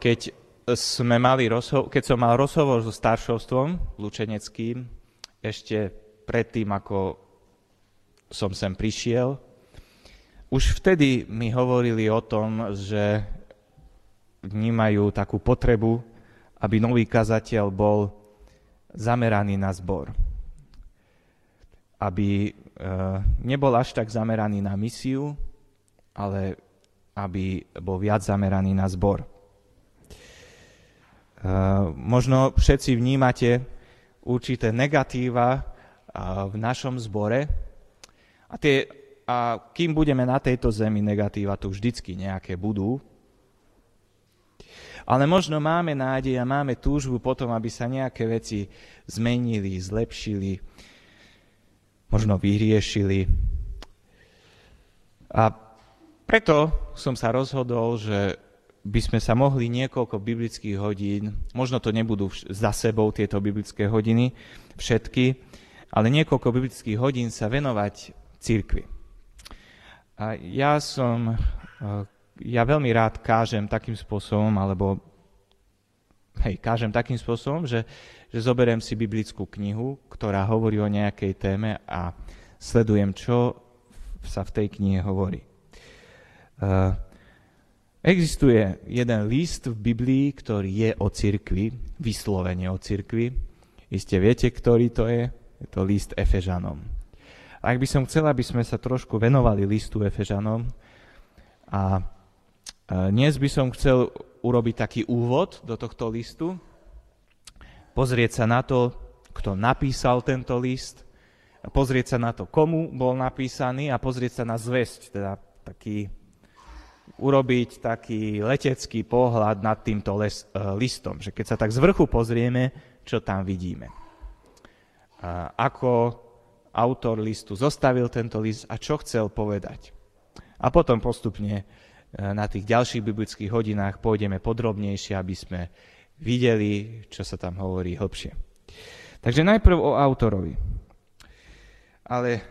keď, sme mali rozho- keď som mal rozhovor so staršovstvom lučeneckým, ešte predtým, ako som sem prišiel, už vtedy mi hovorili o tom, že vnímajú takú potrebu, aby nový kazateľ bol zameraný na zbor. Aby e, nebol až tak zameraný na misiu, ale aby bol viac zameraný na zbor. E, možno všetci vnímate určité negatíva v našom zbore a, tie, a kým budeme na tejto zemi negatíva, tu vždycky nejaké budú, ale možno máme nádej a máme túžbu potom, aby sa nejaké veci zmenili, zlepšili, možno vyriešili. A preto som sa rozhodol, že by sme sa mohli niekoľko biblických hodín, možno to nebudú za sebou tieto biblické hodiny, všetky, ale niekoľko biblických hodín sa venovať cirkvi. A ja som ja veľmi rád kážem takým spôsobom, alebo hej, kážem takým spôsobom, že, že zoberiem si biblickú knihu, ktorá hovorí o nejakej téme a sledujem, čo sa v tej knihe hovorí. Uh, existuje jeden list v Biblii, ktorý je o cirkvi, vyslovene o cirkvi. Iste viete, ktorý to je? Je to list Efežanom. Ak by som chcel, aby sme sa trošku venovali listu Efežanom a dnes by som chcel urobiť taký úvod do tohto listu, pozrieť sa na to, kto napísal tento list, pozrieť sa na to, komu bol napísaný a pozrieť sa na zväzť, teda taký, urobiť taký letecký pohľad nad týmto les, uh, listom, že keď sa tak z vrchu pozrieme, čo tam vidíme. Uh, ako autor listu zostavil tento list a čo chcel povedať. A potom postupne E, na tých ďalších biblických hodinách pôjdeme podrobnejšie, aby sme videli, čo sa tam hovorí hlbšie. Takže najprv o autorovi. Ale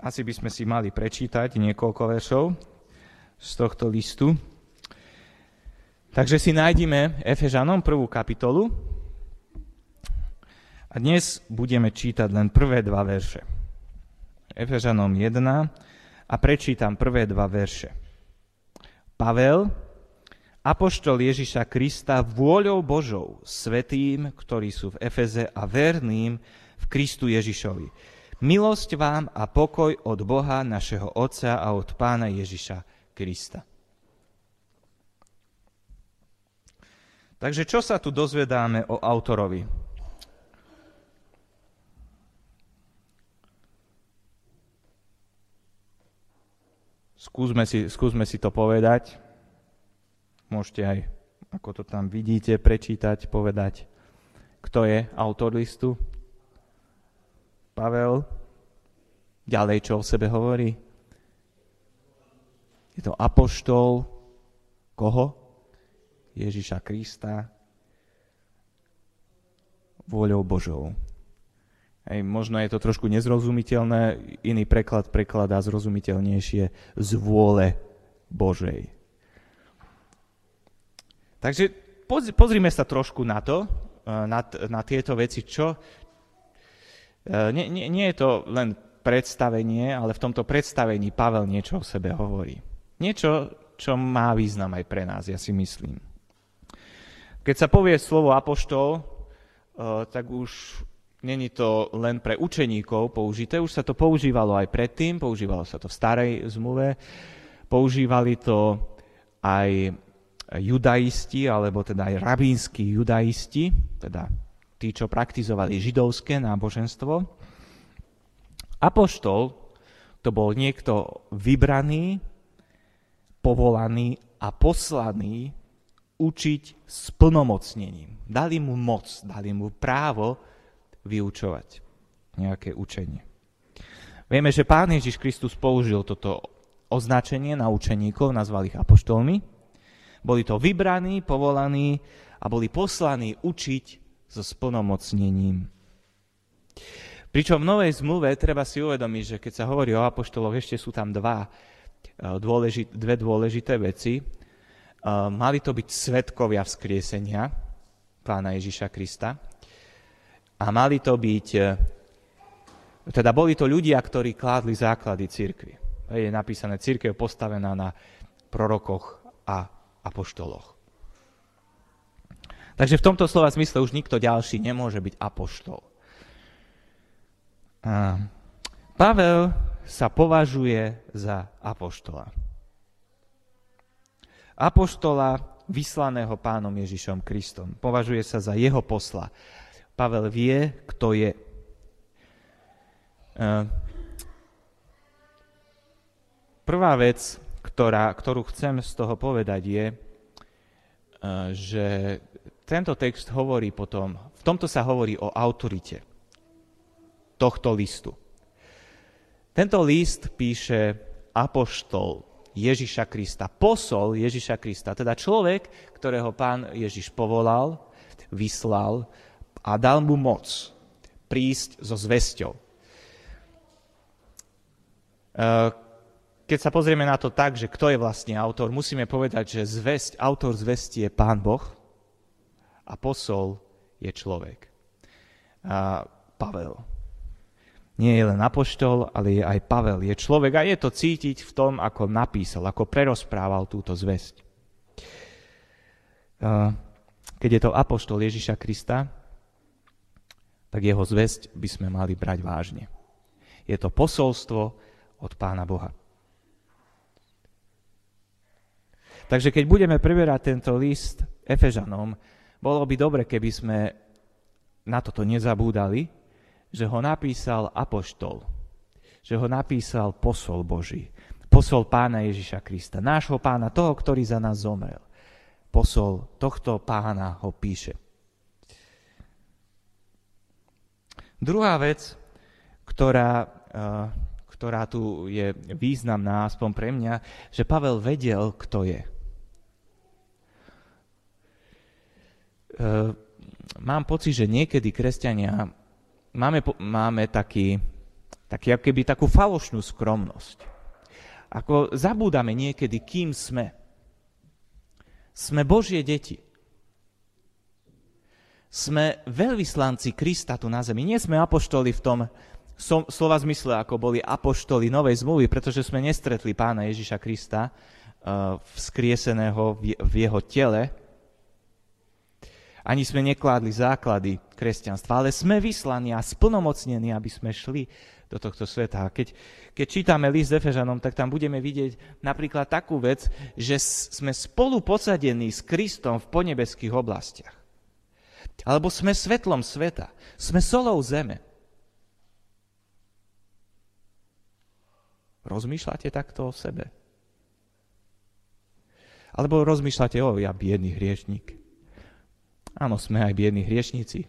asi by sme si mali prečítať niekoľko veršov z tohto listu. Takže si nájdime Efežanom prvú kapitolu a dnes budeme čítať len prvé dva verše. Efežanom 1 a prečítam prvé dva verše. Pavel, apoštol Ježiša Krista vôľou Božou, svetým, ktorí sú v Efeze a verným v Kristu Ježišovi. Milosť vám a pokoj od Boha, našeho Otca a od Pána Ježiša Krista. Takže čo sa tu dozvedáme o autorovi? Skúsme si, skúsme si to povedať. Môžete aj, ako to tam vidíte, prečítať, povedať, kto je autor listu. Pavel. Ďalej, čo o sebe hovorí? Je to apoštol koho? Ježiša Krista vôľou Božou. Hej, možno je to trošku nezrozumiteľné, iný preklad prekladá zrozumiteľnejšie z vôle Božej. Takže pozrime sa trošku na to, eh, na, na tieto veci, čo... Eh, nie, nie, nie je to len predstavenie, ale v tomto predstavení Pavel niečo o sebe hovorí. Niečo, čo má význam aj pre nás, ja si myslím. Keď sa povie slovo apoštol, eh, tak už Není to len pre učeníkov použité, už sa to používalo aj predtým, používalo sa to v starej zmluve, používali to aj judaisti, alebo teda aj rabínsky judaisti, teda tí, čo praktizovali židovské náboženstvo. Apoštol to bol niekto vybraný, povolaný a poslaný učiť s plnomocnením. Dali mu moc, dali mu právo vyučovať nejaké učenie. Vieme, že Pán Ježiš Kristus použil toto označenie na učeníkov, nazval ich apoštolmi. Boli to vybraní, povolaní a boli poslaní učiť so splnomocnením. Pričom v Novej zmluve treba si uvedomiť, že keď sa hovorí o apoštoloch, ešte sú tam dva, dôležit, dve dôležité veci. mali to byť svetkovia vzkriesenia pána Ježiša Krista a mali to byť, e, teda boli to ľudia, ktorí kládli základy církvy. Je napísané, církev postavená na prorokoch a apoštoloch. Takže v tomto slova zmysle už nikto ďalší nemôže byť apoštol. Pavel sa považuje za apoštola. Apoštola vyslaného pánom Ježišom Kristom. Považuje sa za jeho posla. Pavel vie, kto je. Prvá vec, ktorá, ktorú chcem z toho povedať, je, že tento text hovorí potom, v tomto sa hovorí o autorite tohto listu. Tento list píše apoštol Ježiša Krista, posol Ježiša Krista, teda človek, ktorého pán Ježiš povolal, vyslal a dal mu moc prísť so zväzťou. Keď sa pozrieme na to tak, že kto je vlastne autor, musíme povedať, že zväzť, autor zvesti je Pán Boh a posol je človek. Pavel. Nie je len apoštol, ale je aj Pavel. Je človek a je to cítiť v tom, ako napísal, ako prerozprával túto zväzť. Keď je to apoštol Ježiša Krista, tak jeho zväzť by sme mali brať vážne. Je to posolstvo od Pána Boha. Takže keď budeme preberať tento list Efežanom, bolo by dobre, keby sme na toto nezabúdali, že ho napísal apoštol, že ho napísal posol Boží, posol pána Ježiša Krista, nášho pána, toho, ktorý za nás zomrel. Posol tohto pána ho píše. Druhá vec, ktorá, eh, ktorá tu je významná, aspoň pre mňa, že Pavel vedel, kto je. Ehm, mám pocit, že niekedy kresťania máme, máme taký, taký keby takú falošnú skromnosť. Ako zabúdame niekedy, kým sme. Sme Božie deti. Sme veľvyslanci Krista tu na zemi. Nie sme apoštoli v tom slova zmysle, ako boli apoštoli Novej zmluvy, pretože sme nestretli pána Ježiša Krista, uh, vzkrieseného v jeho tele, ani sme nekládli základy kresťanstva, ale sme vyslaní a splnomocnení, aby sme šli do tohto sveta. A keď, keď čítame list Efežanom, tak tam budeme vidieť napríklad takú vec, že sme spolu posadení s Kristom v ponebeských oblastiach. Alebo sme svetlom sveta, sme solou zeme. Rozmýšľate takto o sebe? Alebo rozmýšľate, o, ja biedný hriešník. Áno, sme aj biední hriešnici,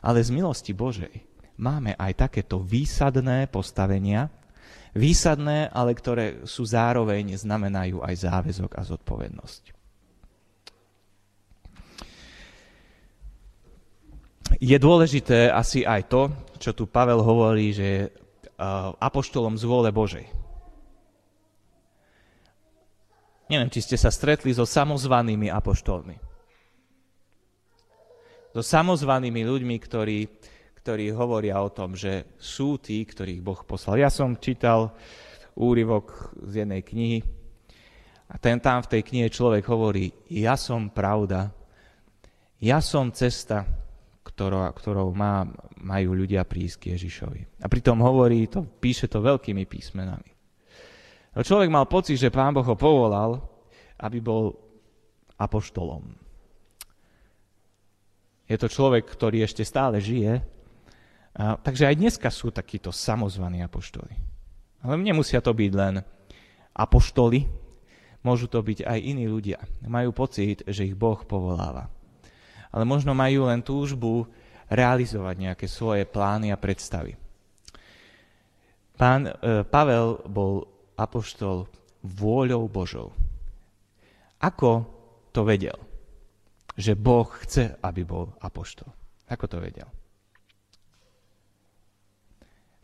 ale z milosti Božej máme aj takéto výsadné postavenia, výsadné, ale ktoré sú zároveň znamenajú aj záväzok a zodpovednosť. Je dôležité asi aj to, čo tu Pavel hovorí, že je apoštolom z vôle Božej. Neviem, či ste sa stretli so samozvanými apoštolmi so samozvanými ľuďmi, ktorí, ktorí hovoria o tom, že sú tí, ktorých Boh poslal. Ja som čítal úryvok z jednej knihy a ten tam v tej knihe človek hovorí, ja som pravda, ja som cesta, ktorou, ktorou má, majú ľudia prísť k Ježišovi. A pritom hovorí, to, píše to veľkými písmenami. No človek mal pocit, že pán Boh ho povolal, aby bol apoštolom. Je to človek, ktorý ešte stále žije. A, takže aj dneska sú takíto samozvaní apoštoli. Ale nemusia to byť len apoštoli, môžu to byť aj iní ľudia. Majú pocit, že ich Boh povoláva. Ale možno majú len túžbu realizovať nejaké svoje plány a predstavy. Pán e, Pavel bol apoštol vôľou Božou. Ako to vedel? Že Boh chce, aby bol apoštol. Ako to vedel?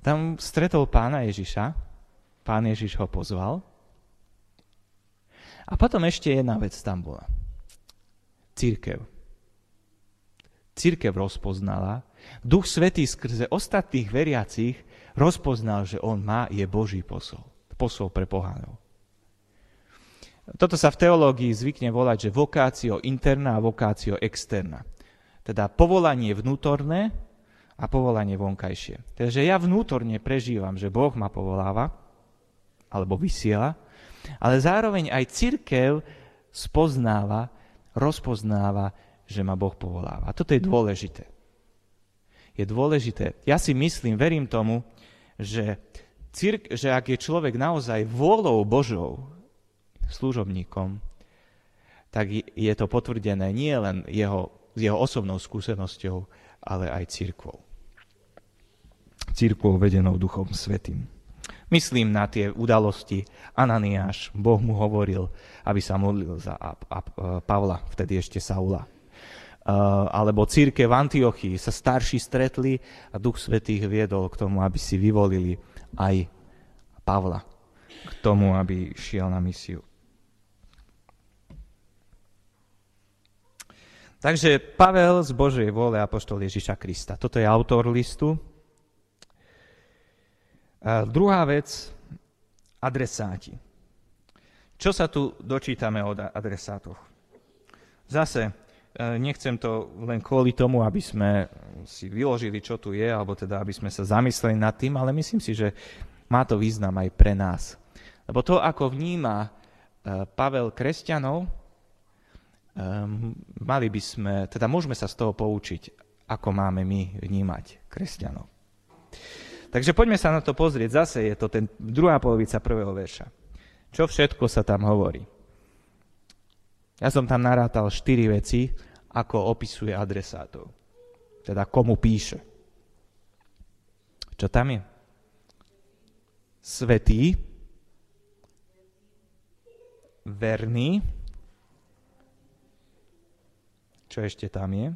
Tam stretol pána Ježiša, pán Ježiš ho pozval A potom ešte jedna vec tam bola. Církev. Církev rozpoznala, Duch Svetý skrze ostatných veriacich rozpoznal, že on má, je Boží posol. Posol pre pohánov. Toto sa v teológii zvykne volať, že vokácio interná a vokácio externá. Teda povolanie vnútorné a povolanie vonkajšie. Teda, že ja vnútorne prežívam, že Boh ma povoláva, alebo vysiela, ale zároveň aj církev spoznáva, rozpoznáva, že ma Boh povoláva. A toto je dôležité. Je dôležité. Ja si myslím, verím tomu, že, círk, že ak je človek naozaj vôľou Božou, služobníkom, tak je to potvrdené nie len jeho, jeho osobnou skúsenosťou, ale aj církvou. Církvou vedenou Duchom Svetým. Myslím na tie udalosti. Ananiáš, Boh mu hovoril, aby sa modlil za a, a, Pavla, vtedy ešte Saula. Uh, alebo círke v Antiochii sa starší stretli a Duch Svetý viedol k tomu, aby si vyvolili aj Pavla k tomu, aby šiel na misiu. Takže Pavel z Božej vôle apoštol Ježiša Krista. Toto je autor listu. A druhá vec, adresáti. Čo sa tu dočítame o adresátoch? Zase, e, nechcem to len kvôli tomu, aby sme si vyložili, čo tu je, alebo teda, aby sme sa zamysleli nad tým, ale myslím si, že má to význam aj pre nás. Lebo to, ako vníma e, Pavel kresťanov, um, mali by sme, teda môžeme sa z toho poučiť, ako máme my vnímať kresťanov. Takže poďme sa na to pozrieť. Zase je to ten druhá polovica prvého verša. Čo všetko sa tam hovorí? Ja som tam narátal štyri veci, ako opisuje adresátov. Teda komu píše. Čo tam je? Svetý, verný, čo ešte tam je?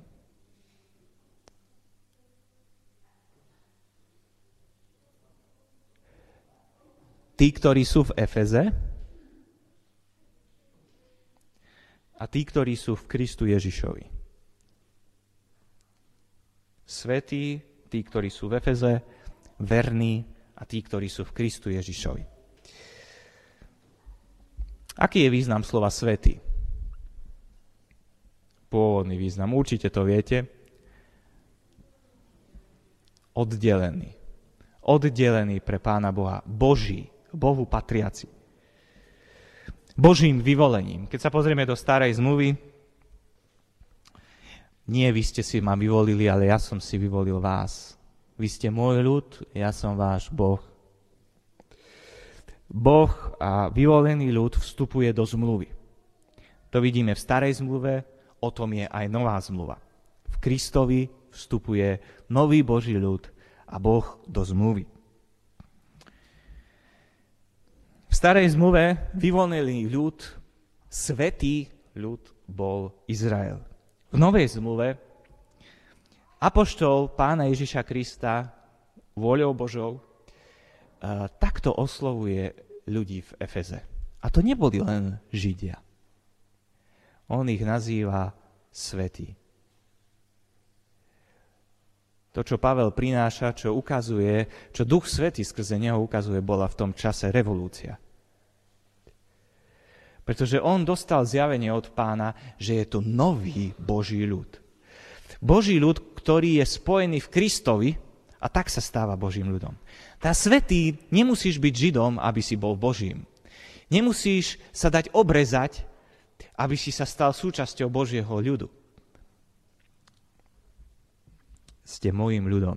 Tí, ktorí sú v Efeze a tí, ktorí sú v Kristu Ježišovi. Svetí, tí, ktorí sú v Efeze, verní a tí, ktorí sú v Kristu Ježišovi. Aký je význam slova svetý? Pôvodný význam. Určite to viete. Oddelený. Oddelený pre Pána Boha. Boží. Bohu patriaci. Božím vyvolením. Keď sa pozrieme do starej zmluvy, nie vy ste si ma vyvolili, ale ja som si vyvolil vás. Vy ste môj ľud, ja som váš Boh. Boh a vyvolený ľud vstupuje do zmluvy. To vidíme v starej zmluve, o tom je aj nová zmluva. V Kristovi vstupuje nový Boží ľud a Boh do zmluvy. V starej zmluve vyvolený ľud, svetý ľud bol Izrael. V novej zmluve apoštol pána Ježiša Krista voľou Božou e, takto oslovuje ľudí v Efeze. A to neboli len Židia. On ich nazýva svetí. To, čo Pavel prináša, čo ukazuje, čo Duch Svetý skrze neho ukazuje, bola v tom čase revolúcia. Pretože on dostal zjavenie od pána, že je to nový Boží ľud. Boží ľud, ktorý je spojený v Kristovi a tak sa stáva Božím ľudom. Tá svetý nemusíš byť Židom, aby si bol Božím. Nemusíš sa dať obrezať, aby si sa stal súčasťou Božieho ľudu. Ste mojim ľudom.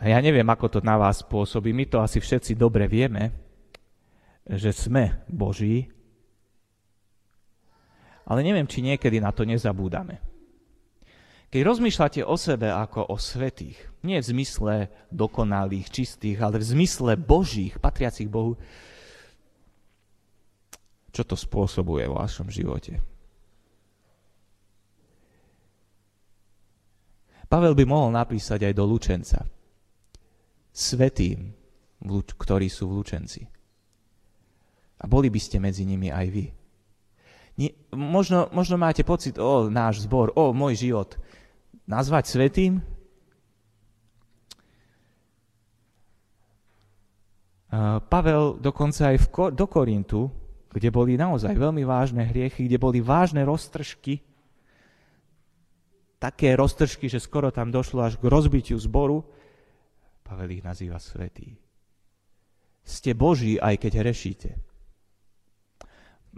A ja neviem, ako to na vás pôsobí. My to asi všetci dobre vieme, že sme Boží, ale neviem, či niekedy na to nezabúdame. Keď rozmýšľate o sebe ako o svetých, nie v zmysle dokonalých, čistých, ale v zmysle božích, patriacich Bohu, čo to spôsobuje vo vašom živote? Pavel by mohol napísať aj do Lučenca. Svetým ktorí sú vlúčenci. A boli by ste medzi nimi aj vy. Nie, možno, možno máte pocit, o, náš zbor, o, môj život. Nazvať svetým? Pavel dokonca aj v, do Korintu, kde boli naozaj veľmi vážne hriechy, kde boli vážne roztržky, také roztržky, že skoro tam došlo až k rozbitiu zboru, Pavel ich nazýva svetý. Ste Boží, aj keď rešíte.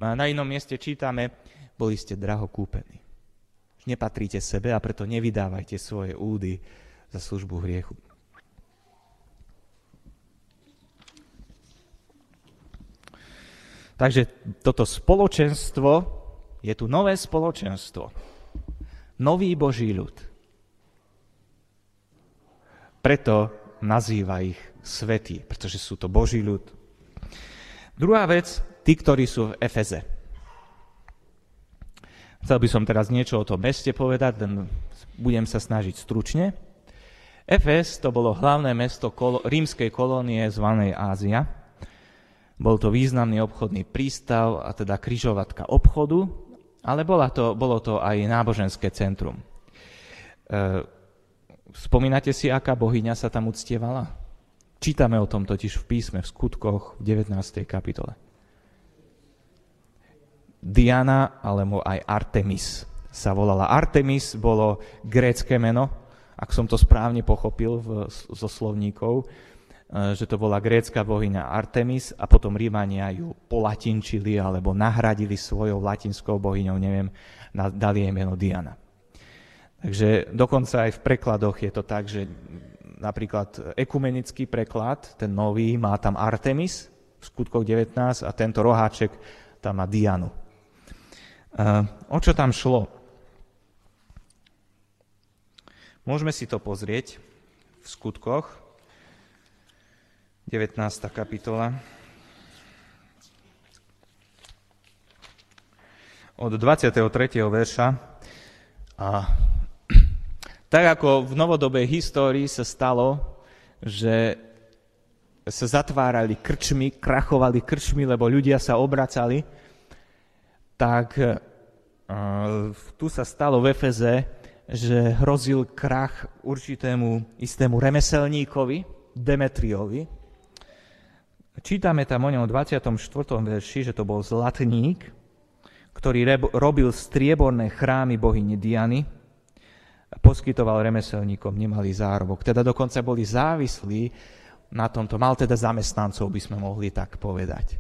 A na inom mieste čítame, boli ste draho kúpení. Nepatríte sebe a preto nevydávajte svoje údy za službu hriechu. Takže toto spoločenstvo, je tu nové spoločenstvo nový Boží ľud. Preto nazýva ich svetí, pretože sú to Boží ľud. Druhá vec, tí, ktorí sú v Efeze. Chcel by som teraz niečo o tom meste povedať, len budem sa snažiť stručne. Efes to bolo hlavné mesto kolo, rímskej kolónie zvanej Ázia. Bol to významný obchodný prístav a teda kryžovatka obchodu ale bola to, bolo to aj náboženské centrum. E, spomínate si, aká bohyňa sa tam uctievala? Čítame o tom totiž v písme, v skutkoch v 19. kapitole. Diana, alebo aj Artemis sa volala. Artemis bolo grécké meno, ak som to správne pochopil v, zo slovníkov, E, že to bola grécka bohyňa Artemis a potom Rímania ju polatinčili alebo nahradili svojou latinskou bohyňou, neviem, dali jej meno Diana. Takže dokonca aj v prekladoch je to tak, že napríklad ekumenický preklad, ten nový, má tam Artemis v skutkoch 19 a tento roháček tam má Dianu. E, o čo tam šlo? Môžeme si to pozrieť v skutkoch. 19. kapitola. Od 23. verša. A tak ako v novodobej histórii sa stalo, že sa zatvárali krčmy, krachovali krčmy, lebo ľudia sa obracali, tak uh, tu sa stalo v Efeze, že hrozil krach určitému istému remeselníkovi, Demetriovi, Čítame tam o ňom v 24. verši, že to bol zlatník, ktorý robil strieborné chrámy bohyne Diany, poskytoval remeselníkom nemalý zárobok. Teda dokonca boli závislí na tomto. Mal teda zamestnancov, by sme mohli tak povedať.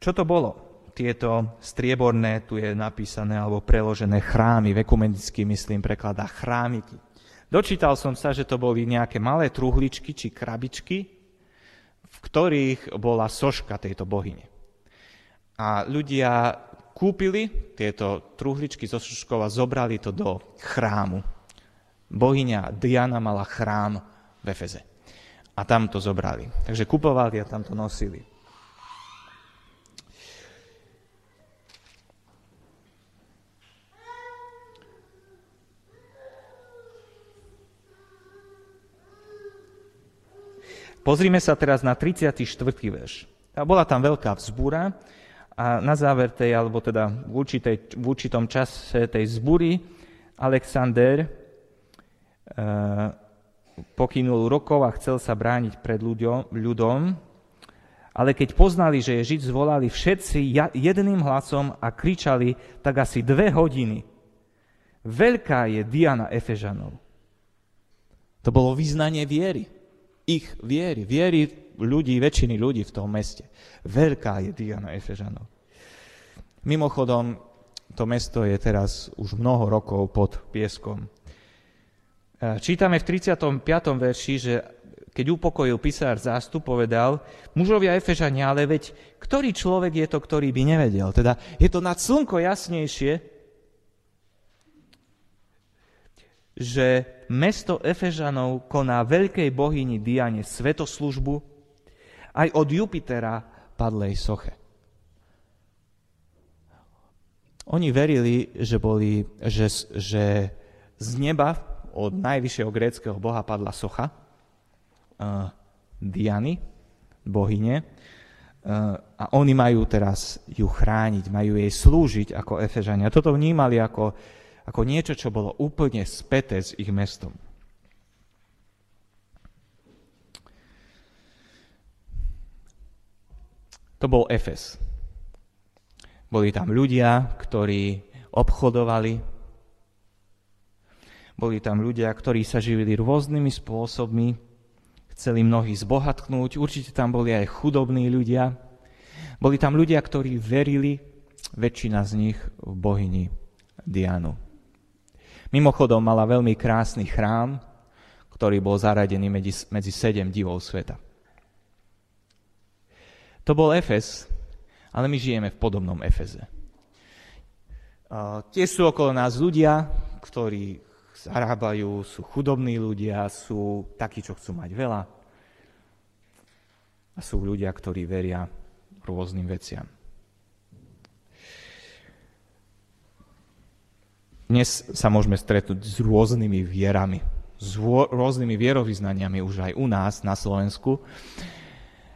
Čo to bolo? tieto strieborné, tu je napísané alebo preložené chrámy, v ekumenický myslím prekladá chrámiky. Dočítal som sa, že to boli nejaké malé truhličky či krabičky, v ktorých bola soška tejto bohyne. A ľudia kúpili tieto truhličky zo soškov a zobrali to do chrámu. Bohyňa Diana mala chrám v Efeze. A tam to zobrali. Takže kupovali a tam to nosili. Pozrime sa teraz na 34. verš. Bola tam veľká vzbúra a na záver tej, alebo teda v, určitej, v určitom čase tej zbúry Alexander e, pokynul rokov a chcel sa brániť pred ľuďom, ľudom, ale keď poznali, že je Žid, zvolali všetci jedným hlasom a kričali tak asi dve hodiny. Veľká je Diana Efežanov. To bolo vyznanie viery ich viery, viery ľudí, väčšiny ľudí v tom meste. Veľká je Diana Efežanov. Mimochodom, to mesto je teraz už mnoho rokov pod pieskom. E, čítame v 35. verši, že keď upokojil písar zástup, povedal, mužovia Efežania, ale veď ktorý človek je to, ktorý by nevedel? Teda je to nad slnko jasnejšie, že mesto Efežanov koná veľkej bohyni Diane svetoslužbu aj od Jupitera padlej soche. Oni verili, že, boli, že, že z neba od najvyššieho gréckého boha padla socha uh, Diany, bohyne, uh, a oni majú teraz ju chrániť, majú jej slúžiť ako Efežania. Toto vnímali ako, ako niečo, čo bolo úplne späté s ich mestom. To bol Efes. Boli tam ľudia, ktorí obchodovali. Boli tam ľudia, ktorí sa živili rôznymi spôsobmi. Chceli mnohí zbohatknúť. Určite tam boli aj chudobní ľudia. Boli tam ľudia, ktorí verili, väčšina z nich, v bohyni Dianu. Mimochodom mala veľmi krásny chrám, ktorý bol zaradený medzi, medzi sedem divov sveta. To bol Efes, ale my žijeme v podobnom Efeze. Tie sú okolo nás ľudia, ktorí zarábajú, sú chudobní ľudia, sú takí, čo chcú mať veľa. A sú ľudia, ktorí veria rôznym veciam. Dnes sa môžeme stretnúť s rôznymi vierami, s rôznymi vierovýznaniami už aj u nás na Slovensku.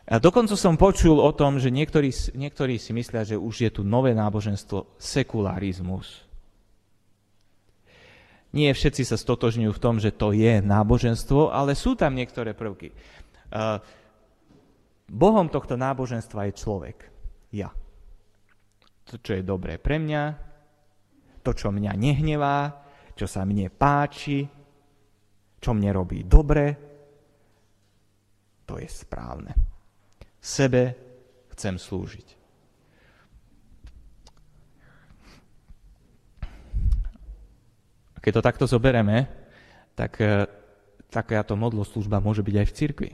A dokonca som počul o tom, že niektorí, niektorí si myslia, že už je tu nové náboženstvo sekularizmus. Nie všetci sa stotožňujú v tom, že to je náboženstvo, ale sú tam niektoré prvky. Bohom tohto náboženstva je človek. Ja. To, čo je dobré pre mňa, to, čo mňa nehnevá, čo sa mne páči, čo mne robí dobre, to je správne. Sebe chcem slúžiť. Keď to takto zobereme, tak e, takáto modloslúžba môže byť aj v cirkvi.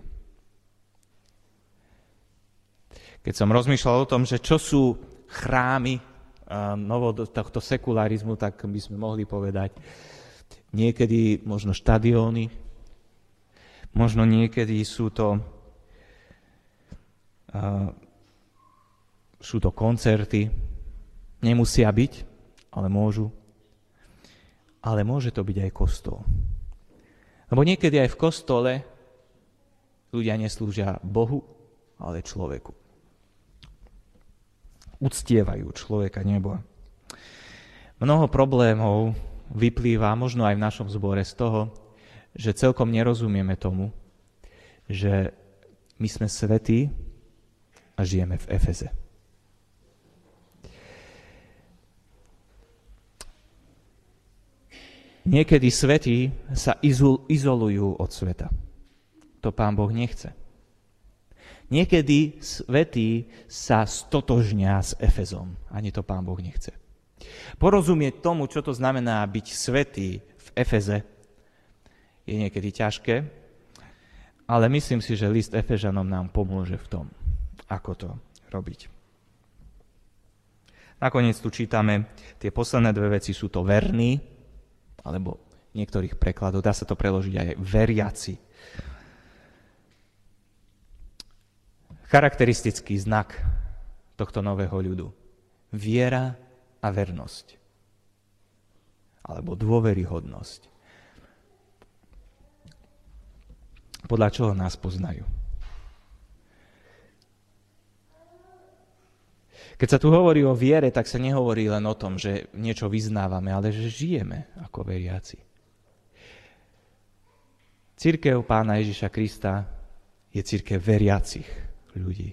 Keď som rozmýšľal o tom, že čo sú chrámy novo tohto sekularizmu, tak by sme mohli povedať niekedy možno štadióny, možno niekedy sú to sú to koncerty, nemusia byť, ale môžu. Ale môže to byť aj kostol. Lebo niekedy aj v kostole ľudia neslúžia Bohu, ale človeku. Uctievajú človeka nebo. Mnoho problémov vyplýva možno aj v našom zbore z toho, že celkom nerozumieme tomu, že my sme svetí a žijeme v Efeze. Niekedy svetí sa izolujú od sveta. To pán Boh nechce. Niekedy svetí sa stotožňa s Efezom. Ani to pán Boh nechce. Porozumieť tomu, čo to znamená byť svetý v Efeze, je niekedy ťažké, ale myslím si, že list Efežanom nám pomôže v tom ako to robiť. Nakoniec tu čítame, tie posledné dve veci sú to verní, alebo niektorých prekladov, dá sa to preložiť aj veriaci. Charakteristický znak tohto nového ľudu. Viera a vernosť. Alebo dôveryhodnosť. Podľa čoho nás poznajú? Keď sa tu hovorí o viere, tak sa nehovorí len o tom, že niečo vyznávame, ale že žijeme ako veriaci. Církev pána Ježiša Krista je církev veriacich ľudí.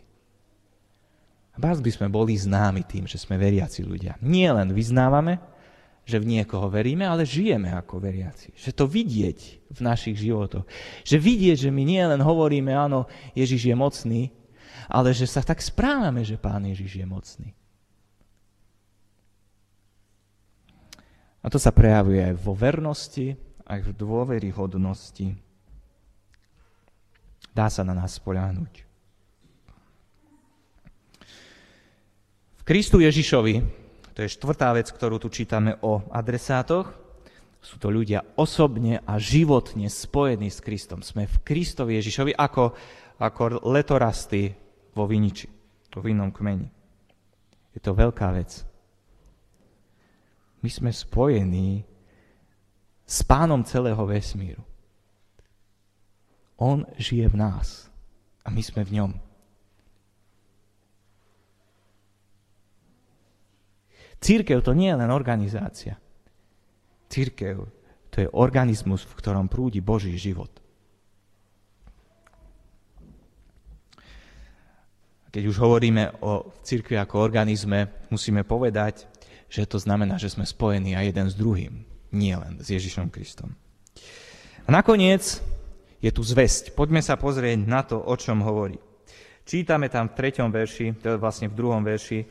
Vás by sme boli známi tým, že sme veriaci ľudia. Nie len vyznávame, že v niekoho veríme, ale žijeme ako veriaci. Že to vidieť v našich životoch. Že vidieť, že my nie len hovoríme, áno, Ježiš je mocný, ale že sa tak správame, že Pán Ježiš je mocný. A to sa prejavuje aj vo vernosti, aj v dôveryhodnosti. Dá sa na nás spoľahnúť. Kristu Ježišovi, to je štvrtá vec, ktorú tu čítame o adresátoch, sú to ľudia osobne a životne spojení s Kristom. Sme v Kristovi Ježišovi ako, ako letorasty vo viniči, vo vinnom kmeni. Je to veľká vec. My sme spojení s pánom celého vesmíru. On žije v nás a my sme v ňom. Církev to nie je len organizácia. Církev to je organizmus, v ktorom prúdi Boží život. Keď už hovoríme o církvi ako organizme, musíme povedať, že to znamená, že sme spojení aj jeden s druhým, nie len s Ježišom Kristom. A nakoniec je tu zväzť. Poďme sa pozrieť na to, o čom hovorí. Čítame tam v treťom verši, to je vlastne v druhom verši,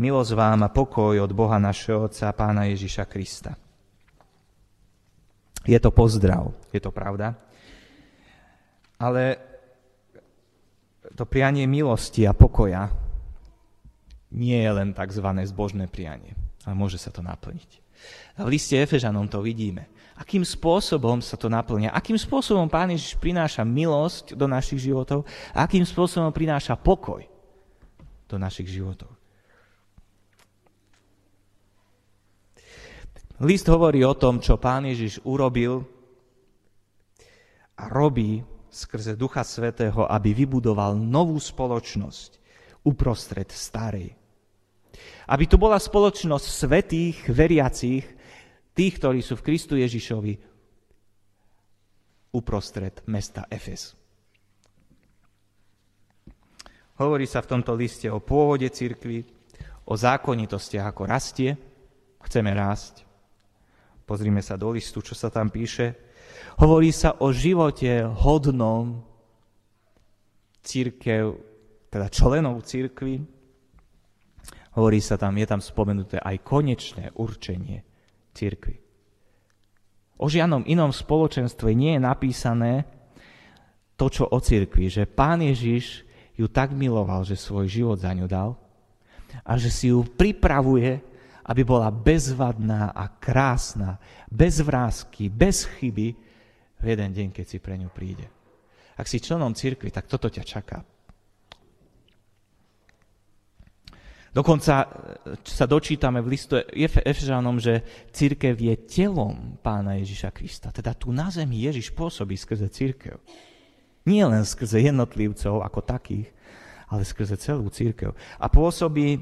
milosť vám a pokoj od Boha našeho Otca, Pána Ježiša Krista. Je to pozdrav, je to pravda. Ale to prianie milosti a pokoja nie je len tzv. zbožné prianie, ale môže sa to naplniť. A v liste Efežanom to vidíme. Akým spôsobom sa to naplňa? Akým spôsobom Pán Ježiš prináša milosť do našich životov? A akým spôsobom prináša pokoj do našich životov? List hovorí o tom, čo Pán Ježiš urobil a robí skrze Ducha Svetého, aby vybudoval novú spoločnosť uprostred starej. Aby tu bola spoločnosť svetých, veriacich, tých, ktorí sú v Kristu Ježišovi uprostred mesta Efes. Hovorí sa v tomto liste o pôvode cirkvi, o zákonitostiach, ako rastie, chceme rásť. Pozrime sa do listu, čo sa tam píše. Hovorí sa o živote hodnom církev, teda členov církvy. Hovorí sa tam, je tam spomenuté aj konečné určenie církvy. O žiadnom inom spoločenstve nie je napísané to, čo o církvi, že pán Ježiš ju tak miloval, že svoj život za ňu dal a že si ju pripravuje, aby bola bezvadná a krásna, bez vrázky, bez chyby, v jeden deň, keď si pre ňu príde. Ak si členom cirkvi, tak toto ťa čaká. Dokonca e, sa dočítame v listu Efežanom, že církev je telom pána Ježiša Krista. Teda tu na zemi Ježiš pôsobí skrze církev. Nie len skrze jednotlivcov ako takých, ale skrze celú církev. A pôsobí,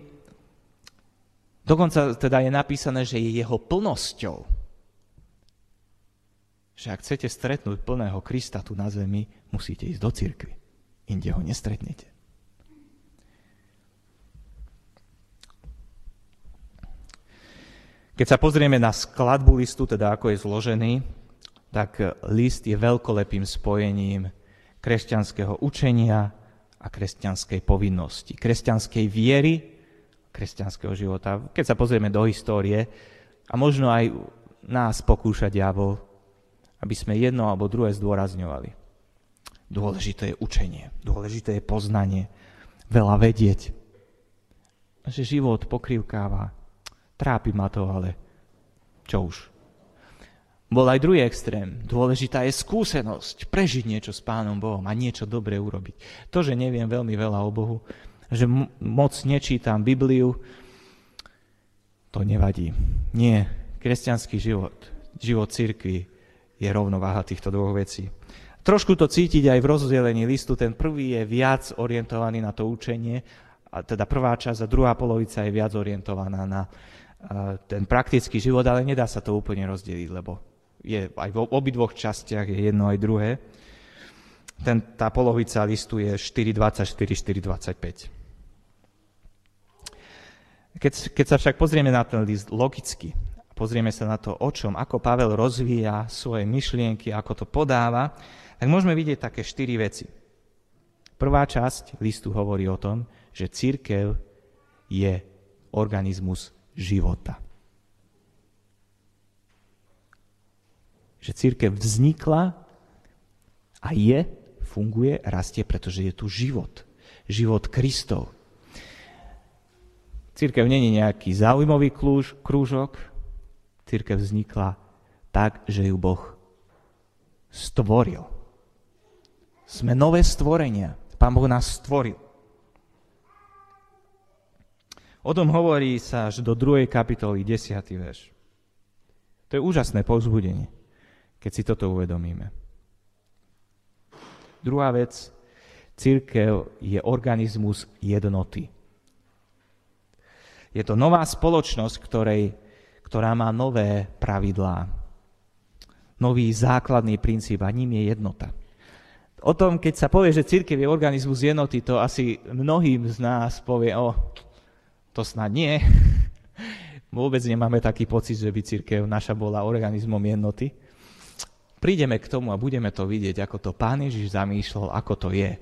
dokonca teda je napísané, že je jeho plnosťou že ak chcete stretnúť plného Krista tu na zemi, musíte ísť do cirkvi. Inde ho nestretnete. Keď sa pozrieme na skladbu listu, teda ako je zložený, tak list je veľkolepým spojením kresťanského učenia a kresťanskej povinnosti, kresťanskej viery, kresťanského života. Keď sa pozrieme do histórie, a možno aj nás pokúša diabol aby sme jedno alebo druhé zdôrazňovali. Dôležité je učenie, dôležité je poznanie, veľa vedieť. Že život pokrivkáva, trápi ma to, ale čo už. Bol aj druhý extrém. Dôležitá je skúsenosť, prežiť niečo s Pánom Bohom a niečo dobre urobiť. To, že neviem veľmi veľa o Bohu, že moc nečítam Bibliu, to nevadí. Nie, kresťanský život, život cirkvi je rovnováha týchto dvoch vecí. Trošku to cítiť aj v rozdelení listu. Ten prvý je viac orientovaný na to učenie, a teda prvá časť a druhá polovica je viac orientovaná na ten praktický život, ale nedá sa to úplne rozdeliť, lebo je aj v obidvoch častiach je jedno aj druhé. Ten, tá polovica listu je 4.24, 4.25. Keď, keď sa však pozrieme na ten list logicky, pozrieme sa na to, o čom, ako Pavel rozvíja svoje myšlienky, ako to podáva, tak môžeme vidieť také štyri veci. Prvá časť listu hovorí o tom, že církev je organizmus života. Že církev vznikla a je, funguje, rastie, pretože je tu život. Život Kristov. Církev není nejaký zaujímavý klúž, krúžok, církev vznikla tak, že ju Boh stvoril. Sme nové stvorenia. Pán Boh nás stvoril. O tom hovorí sa až do 2. kapitoly 10. verš. To je úžasné povzbudenie. keď si toto uvedomíme. Druhá vec, církev je organizmus jednoty. Je to nová spoločnosť, ktorej, ktorá má nové pravidlá, nový základný princíp a ním je jednota. O tom, keď sa povie, že církev je organizmus jednoty, to asi mnohým z nás povie, o, to snad nie. Vôbec nemáme taký pocit, že by církev naša bola organizmom jednoty. Prídeme k tomu a budeme to vidieť, ako to Pán Ježiš zamýšľal, ako to je.